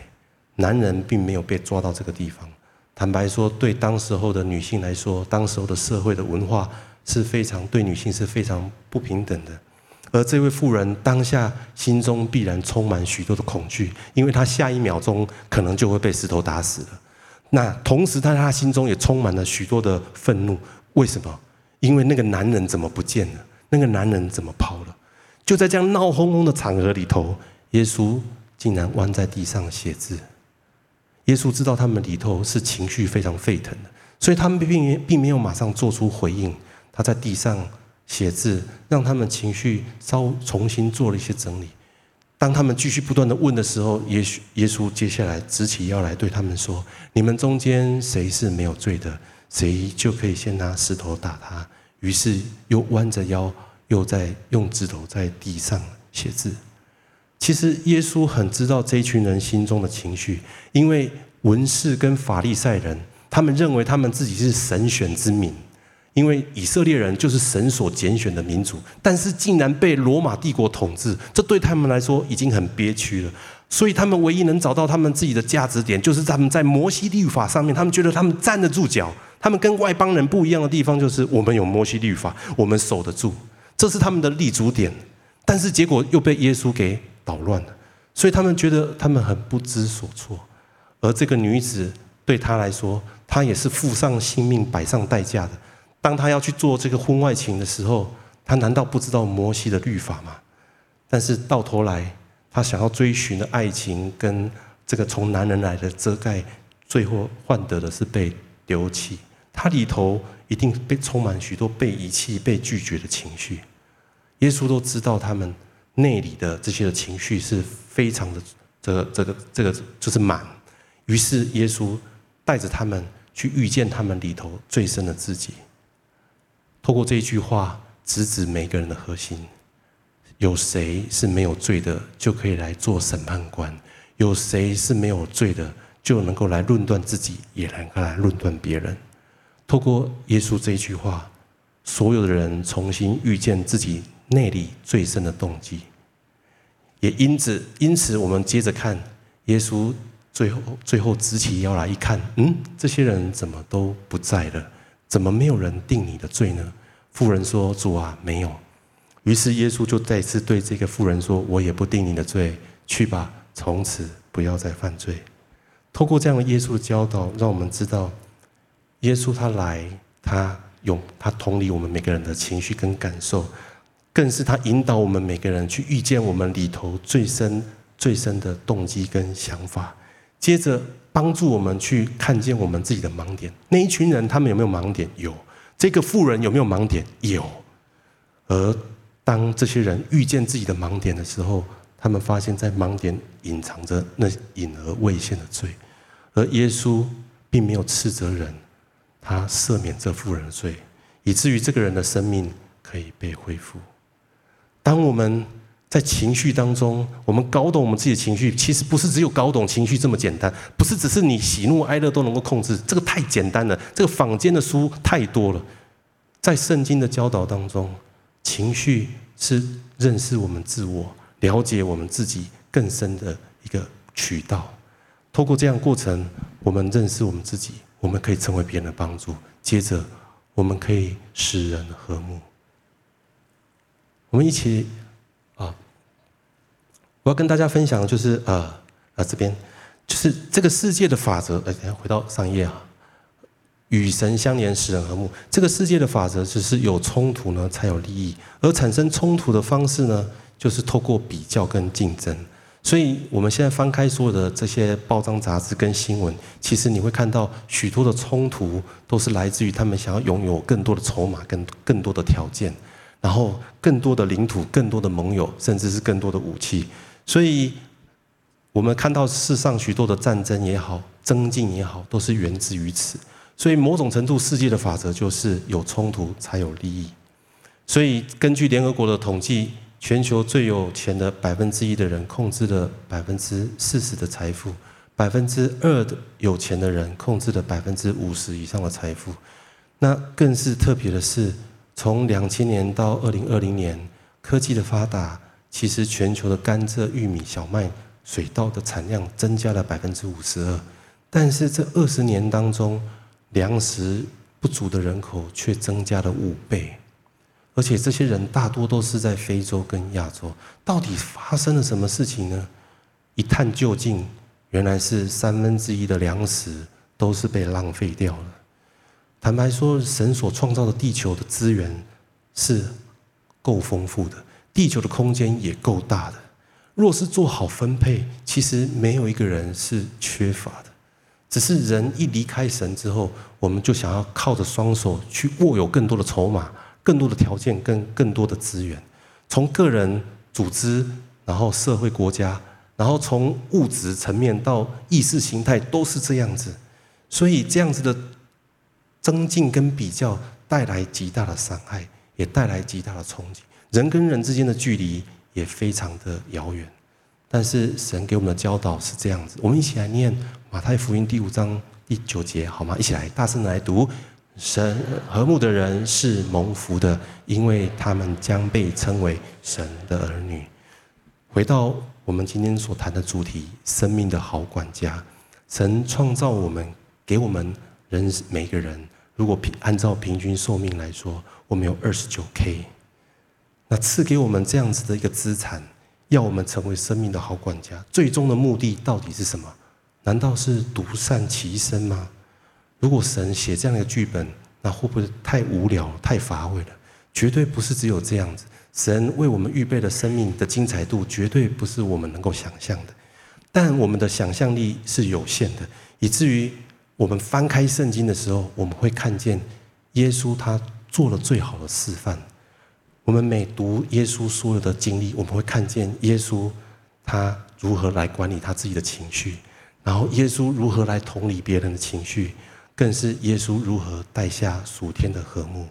男人并没有被抓到这个地方。坦白说，对当时候的女性来说，当时候的社会的文化。是非常对女性是非常不平等的，而这位妇人当下心中必然充满许多的恐惧，因为她下一秒钟可能就会被石头打死了。那同时，在他心中也充满了许多的愤怒。为什么？因为那个男人怎么不见了？那个男人怎么跑了？就在这样闹哄哄的场合里头，耶稣竟然弯在地上写字。耶稣知道他们里头是情绪非常沸腾的，所以他们并并没有马上做出回应。他在地上写字，让他们情绪稍重新做了一些整理。当他们继续不断的问的时候，耶稣耶稣接下来直起腰来对他们说：“你们中间谁是没有罪的，谁就可以先拿石头打他。”于是又弯着腰，又在用指头在地上写字。其实耶稣很知道这群人心中的情绪，因为文士跟法利赛人，他们认为他们自己是神选之民。因为以色列人就是神所拣选的民族，但是竟然被罗马帝国统治，这对他们来说已经很憋屈了。所以他们唯一能找到他们自己的价值点，就是他们在摩西律法上面，他们觉得他们站得住脚。他们跟外邦人不一样的地方，就是我们有摩西律法，我们守得住，这是他们的立足点。但是结果又被耶稣给捣乱了，所以他们觉得他们很不知所措。而这个女子对他来说，她也是付上性命、摆上代价的。当他要去做这个婚外情的时候，他难道不知道摩西的律法吗？但是到头来，他想要追寻的爱情跟这个从男人来的遮盖，最后换得的是被丢弃。他里头一定被充满许多被遗弃、被拒绝的情绪。耶稣都知道他们内里的这些的情绪是非常的这个、这个、这个就是满。于是耶稣带着他们去遇见他们里头最深的自己。透过这一句话，直指每个人的核心：有谁是没有罪的，就可以来做审判官；有谁是没有罪的，就能够来论断自己，也能够来论断别人。透过耶稣这一句话，所有的人重新遇见自己内里最深的动机。也因此，因此我们接着看耶稣最后最后直起腰来一看，嗯，这些人怎么都不在了？怎么没有人定你的罪呢？妇人说：“主啊，没有。”于是耶稣就再次对这个妇人说：“我也不定你的罪，去吧，从此不要再犯罪。”透过这样的耶稣的教导，让我们知道，耶稣他来，他用他同理我们每个人的情绪跟感受，更是他引导我们每个人去遇见我们里头最深、最深的动机跟想法。接着。帮助我们去看见我们自己的盲点。那一群人，他们有没有盲点？有。这个妇人有没有盲点？有。而当这些人遇见自己的盲点的时候，他们发现，在盲点隐藏着那隐而未现的罪。而耶稣并没有斥责人，他赦免这妇人的罪，以至于这个人的生命可以被恢复。当我们在情绪当中，我们搞懂我们自己的情绪，其实不是只有搞懂情绪这么简单，不是只是你喜怒哀乐都能够控制，这个太简单了。这个坊间的书太多了，在圣经的教导当中，情绪是认识我们自我、了解我们自己更深的一个渠道。透过这样过程，我们认识我们自己，我们可以成为别人的帮助。接着，我们可以使人和睦。我们一起。我要跟大家分享的就是呃呃这边，就是这个世界的法则。来，等下回到上一页啊，与神相连，使人和睦。这个世界的法则就是有冲突呢，才有利益，而产生冲突的方式呢，就是透过比较跟竞争。所以我们现在翻开所有的这些报章杂志跟新闻，其实你会看到许多的冲突都是来自于他们想要拥有更多的筹码跟更多的条件，然后更多的领土、更多的盟友，甚至是更多的武器。所以，我们看到世上许多的战争也好，争竞也好，都是源自于此。所以，某种程度，世界的法则就是有冲突才有利益。所以，根据联合国的统计，全球最有钱的百分之一的人控制了百分之四十的财富，百分之二的有钱的人控制了百分之五十以上的财富。那更是特别的是，从两千年到二零二零年，科技的发达。其实全球的甘蔗、玉米、小麦、水稻的产量增加了百分之五十二，但是这二十年当中，粮食不足的人口却增加了五倍，而且这些人大多都是在非洲跟亚洲。到底发生了什么事情呢？一探究竟，原来是三分之一的粮食都是被浪费掉了。坦白说，神所创造的地球的资源是够丰富的。地球的空间也够大的。若是做好分配，其实没有一个人是缺乏的。只是人一离开神之后，我们就想要靠着双手去握有更多的筹码、更多的条件跟更多的资源，从个人、组织，然后社会、国家，然后从物质层面到意识形态，都是这样子。所以这样子的增进跟比较，带来极大的伤害，也带来极大的冲击。人跟人之间的距离也非常的遥远。但是神给我们的教导是这样子，我们一起来念马太福音第五章第九节，好吗？一起来大声来读：神和睦的人是蒙福的，因为他们将被称为神的儿女。回到我们今天所谈的主题，生命的好管家。神创造我们，给我们人每个人，如果平按照平均寿命来说，我们有二十九 K。那赐给我们这样子的一个资产。要我们成为生命的好管家，最终的目的到底是什么？难道是独善其身吗？如果神写这样的剧本，那会不会太无聊、太乏味了？绝对不是只有这样子。神为我们预备的生命的精彩度，绝对不是我们能够想象的。但我们的想象力是有限的，以至于我们翻开圣经的时候，我们会看见耶稣他做了最好的示范。我们每读耶稣所有的经历，我们会看见耶稣他如何来管理他自己的情绪，然后耶稣如何来同理别人的情绪，更是耶稣如何带下属天的和睦。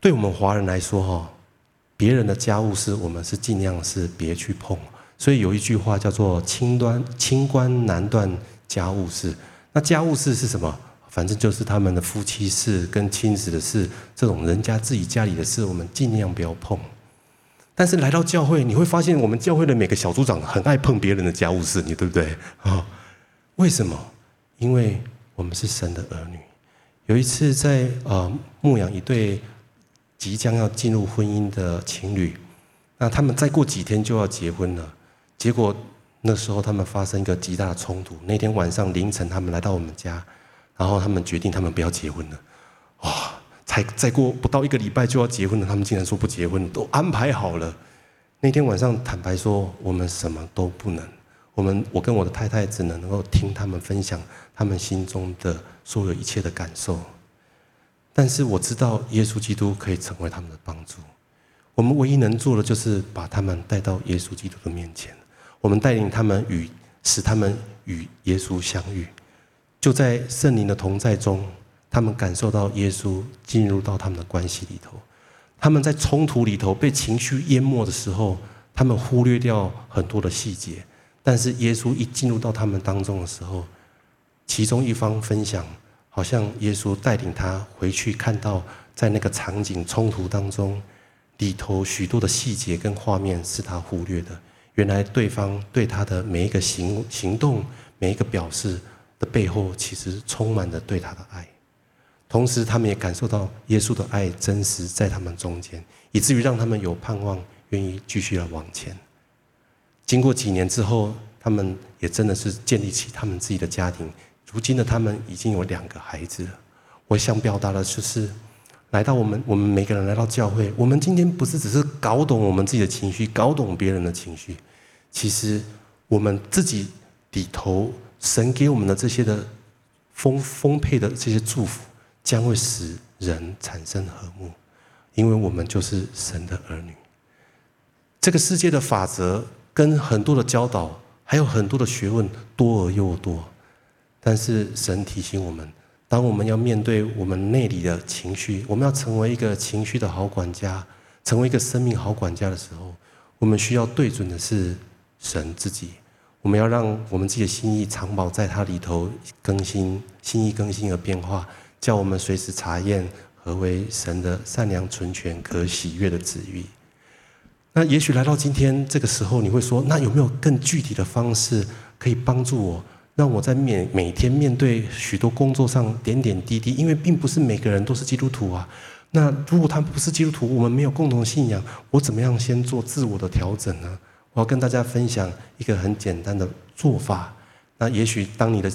对我们华人来说，哈，别人的家务事我们是尽量是别去碰。所以有一句话叫做“清端清官难断家务事”。那家务事是什么？反正就是他们的夫妻事跟亲子的事，这种人家自己家里的事，我们尽量不要碰。但是来到教会，你会发现我们教会的每个小组长很爱碰别人的家务事，你对不对？啊，为什么？因为我们是神的儿女。有一次在呃牧养一对即将要进入婚姻的情侣，那他们再过几天就要结婚了，结果那时候他们发生一个极大的冲突。那天晚上凌晨，他们来到我们家。然后他们决定，他们不要结婚了。哇，才再过不到一个礼拜就要结婚了，他们竟然说不结婚，都安排好了。那天晚上，坦白说，我们什么都不能。我们，我跟我的太太只能能够听他们分享他们心中的所有一切的感受。但是我知道，耶稣基督可以成为他们的帮助。我们唯一能做的，就是把他们带到耶稣基督的面前。我们带领他们与，使他们与耶稣相遇。就在圣灵的同在中，他们感受到耶稣进入到他们的关系里头。他们在冲突里头被情绪淹没的时候，他们忽略掉很多的细节。但是耶稣一进入到他们当中的时候，其中一方分享，好像耶稣带领他回去，看到在那个场景冲突当中里头许多的细节跟画面是他忽略的。原来对方对他的每一个行行动，每一个表示。的背后其实充满着对他的爱，同时他们也感受到耶稣的爱真实在他们中间，以至于让他们有盼望，愿意继续的往前。经过几年之后，他们也真的是建立起他们自己的家庭。如今的他们已经有两个孩子了。我想表达的就是，来到我们我们每个人来到教会，我们今天不是只是搞懂我们自己的情绪，搞懂别人的情绪，其实我们自己里头。神给我们的这些的丰丰沛的这些祝福，将会使人产生和睦，因为我们就是神的儿女。这个世界的法则跟很多的教导，还有很多的学问多而又多，但是神提醒我们，当我们要面对我们内里的情绪，我们要成为一个情绪的好管家，成为一个生命好管家的时候，我们需要对准的是神自己。我们要让我们自己的心意藏宝在它里头更新，心意更新而变化，叫我们随时查验何为神的善良、纯全、可喜悦的旨意。那也许来到今天这个时候，你会说：那有没有更具体的方式可以帮助我，让我在面每天面对许多工作上点点滴滴？因为并不是每个人都是基督徒啊。那如果他不是基督徒，我们没有共同信仰，我怎么样先做自我的调整呢？我要跟大家分享一个很简单的做法。那也许当你的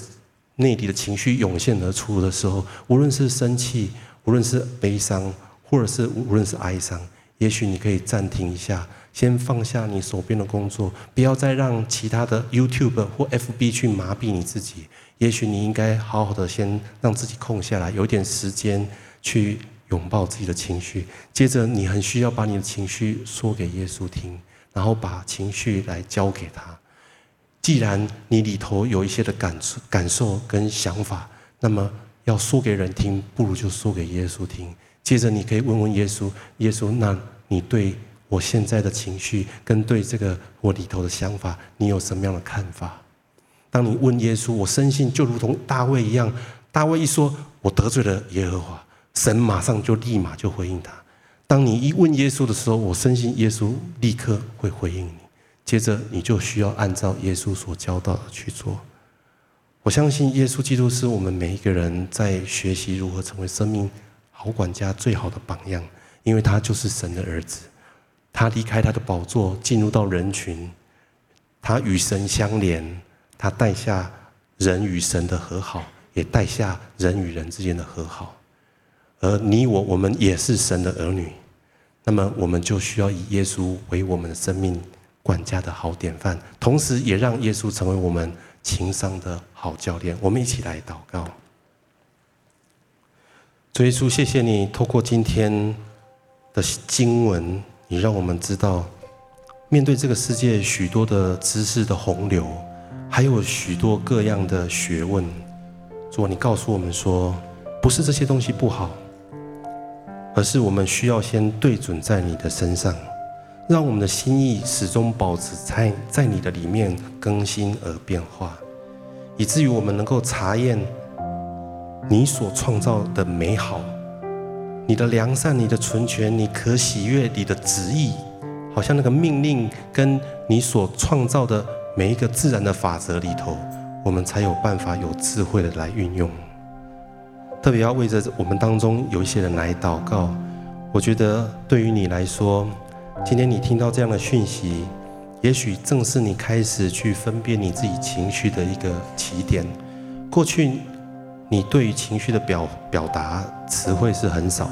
内里的情绪涌现而出的时候，无论是生气，无论是悲伤，或者是无论是哀伤，也许你可以暂停一下，先放下你手边的工作，不要再让其他的 YouTube 或 FB 去麻痹你自己。也许你应该好好的先让自己空下来，有点时间去拥抱自己的情绪。接着，你很需要把你的情绪说给耶稣听，然后把情绪来交给他。既然你里头有一些的感受、感受跟想法，那么要说给人听，不如就说给耶稣听。接着，你可以问问耶稣：耶稣，那你对我现在的情绪，跟对这个我里头的想法，你有什么样的看法？当你问耶稣，我深信就如同大卫一样，大卫一说我得罪了耶和华，神马上就立马就回应他。当你一问耶稣的时候，我深信耶稣立刻会回应你。接着，你就需要按照耶稣所教导的去做。我相信耶稣基督是我们每一个人在学习如何成为生命。好管家最好的榜样，因为他就是神的儿子。他离开他的宝座，进入到人群，他与神相连，他带下人与神的和好，也带下人与人之间的和好。而你我，我们也是神的儿女，那么我们就需要以耶稣为我们的生命管家的好典范，同时也让耶稣成为我们情商的好教练。我们一起来祷告。主耶稣，谢谢你透过今天的经文，你让我们知道，面对这个世界许多的知识的洪流，还有许多各样的学问。主，你告诉我们说，不是这些东西不好，而是我们需要先对准在你的身上，让我们的心意始终保持在在你的里面更新而变化，以至于我们能够查验。你所创造的美好，你的良善，你的存全，你可喜悦，你的旨意，好像那个命令，跟你所创造的每一个自然的法则里头，我们才有办法有智慧的来运用。特别要为着我们当中有一些人来祷告。我觉得对于你来说，今天你听到这样的讯息，也许正是你开始去分辨你自己情绪的一个起点。过去。你对于情绪的表表达词汇是很少的，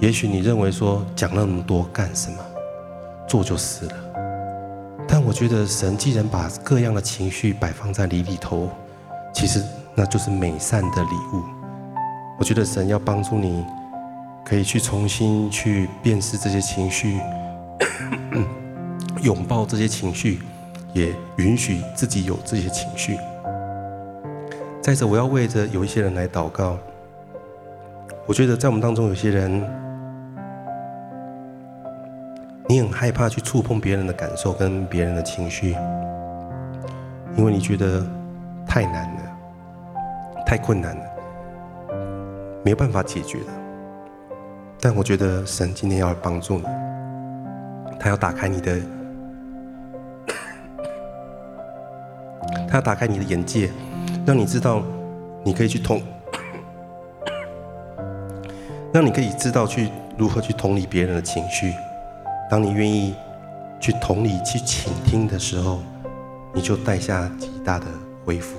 也许你认为说讲那么多干什么，做就是了。但我觉得神既然把各样的情绪摆放在里里头，其实那就是美善的礼物。我觉得神要帮助你，可以去重新去辨识这些情绪，拥抱这些情绪，也允许自己有这些情绪。再者，我要为着有一些人来祷告。我觉得在我们当中有些人，你很害怕去触碰别人的感受跟别人的情绪，因为你觉得太难了，太困难了，没有办法解决的。但我觉得神今天要帮助你，他要打开你的，他要打开你的眼界。让你知道，你可以去同，让你可以知道去如何去同理别人的情绪。当你愿意去同理、去倾听的时候，你就带下极大的恢复。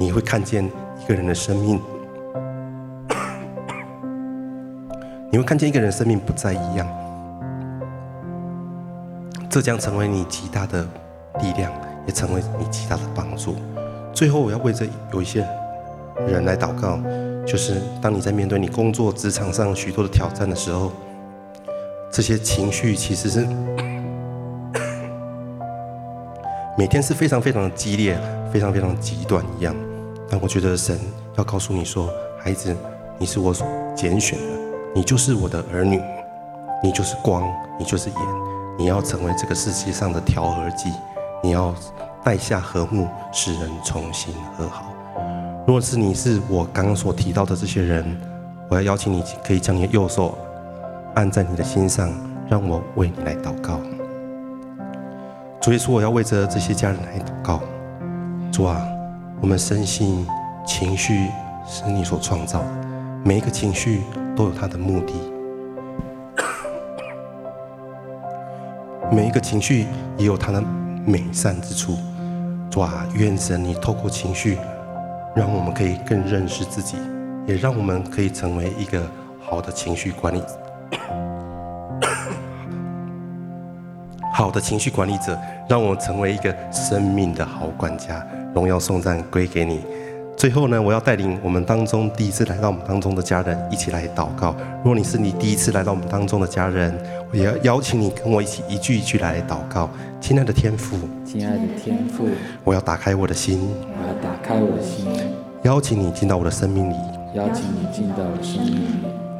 你会看见一个人的生命，你会看见一个人生命不再一样。这将成为你极大的力量，也成为你极大的帮助。最后，我要为这有一些人来祷告，就是当你在面对你工作职场上许多的挑战的时候，这些情绪其实是 每天是非常非常的激烈，非常非常极端一样。但我觉得神要告诉你说，孩子，你是我所拣选的，你就是我的儿女，你就是光，你就是盐，你要成为这个世界上的调和剂，你要。带下和睦，使人重新和好。如果是你是我刚刚所提到的这些人，我要邀请你，可以将你的右手按在你的心上，让我为你来祷告。主耶稣，我要为着这些家人来祷告。主啊，我们深信情绪是你所创造的，每一个情绪都有它的目的，每一个情绪也有它的美善之处。主啊，愿神你透过情绪，让我们可以更认识自己，也让我们可以成为一个好的情绪管理。好的情绪管理者，让我成为一个生命的好管家。荣耀颂赞归给你。最后呢，我要带领我们当中第一次来到我们当中的家人一起来祷告。如果你是你第一次来到我们当中的家人，我也要邀请你跟我一起一句一句来祷告。亲爱的天父，亲爱的天父，我要打开我的心，我要打开我的心，邀请你进到我的生命里，邀请你进到我的生命里。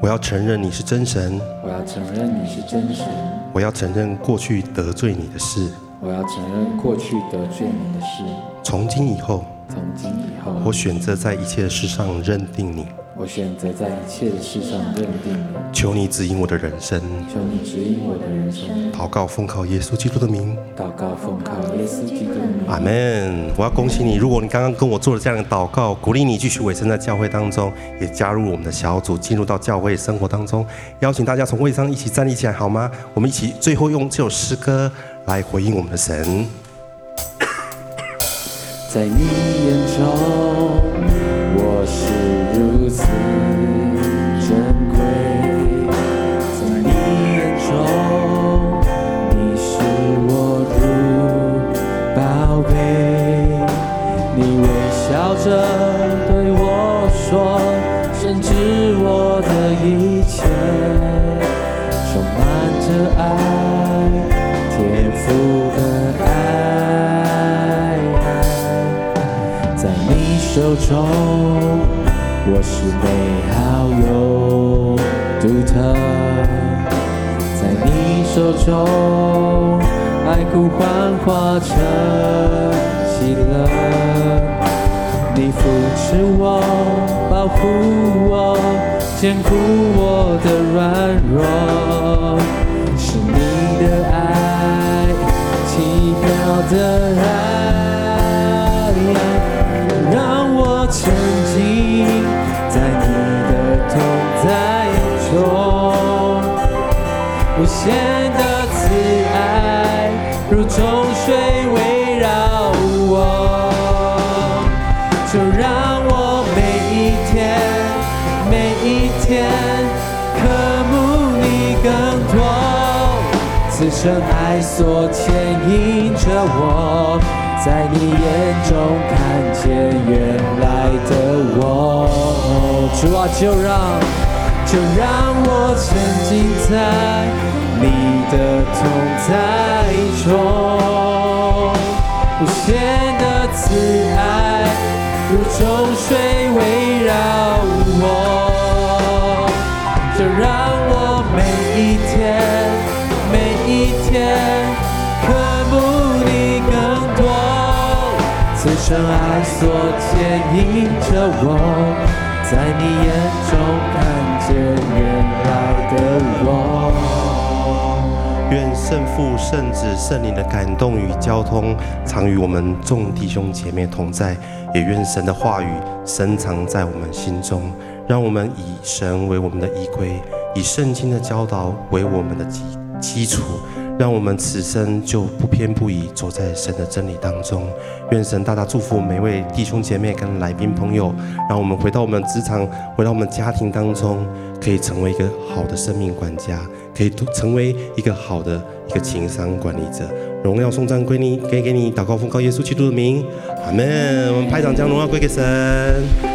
我要承认你是真神，我要承认你是真神。我要承认过去得罪你的事，我要承认过去得罪你的事。从今以后。从今以后，我选择在一切的事上认定你。我选择在一切的事上认定你。求你指引我的人生。求你指引我的人生。祷告奉靠耶稣基督的名。祷告奉靠耶稣基督的名。阿门。我要恭喜你，如果你刚刚跟我做了这样的祷告，鼓励你继续委身在教会当中，也加入我们的小组，进入到教会生活当中。邀请大家从位上一起站立起来，好吗？我们一起最后用这首诗歌来回应我们的神。在你眼中，是美好又独特。在你手中，爱呼唤化成喜乐。你扶持我，保护我，坚固我的软弱，是你的爱，奇妙的爱。沉浸无限的慈爱如众水围绕我，就让我每一天每一天渴慕你更多，此生爱所牵引着我，在你眼中看见原来的我，主啊，就让就让我沉浸在你的同在中，无限的慈爱如众水围绕我，就让我每一天每一天渴慕你更多。此生爱所牵引着我，在你眼中看见原来的我。愿圣父、圣子、圣灵的感动与交通常与我们众弟兄姐妹同在，也愿神的话语深藏在我们心中，让我们以神为我们的依归，以圣经的教导为我们的基基础。让我们此生就不偏不倚，走在神的真理当中。愿神大大祝福每位弟兄姐妹跟来宾朋友。让我们回到我们职场，回到我们家庭当中，可以成为一个好的生命管家，可以成为一个好的一个情商管理者。荣耀颂赞归你，可以给你祷告奉告耶稣基督的名，阿门。我们拍掌将荣耀归给神。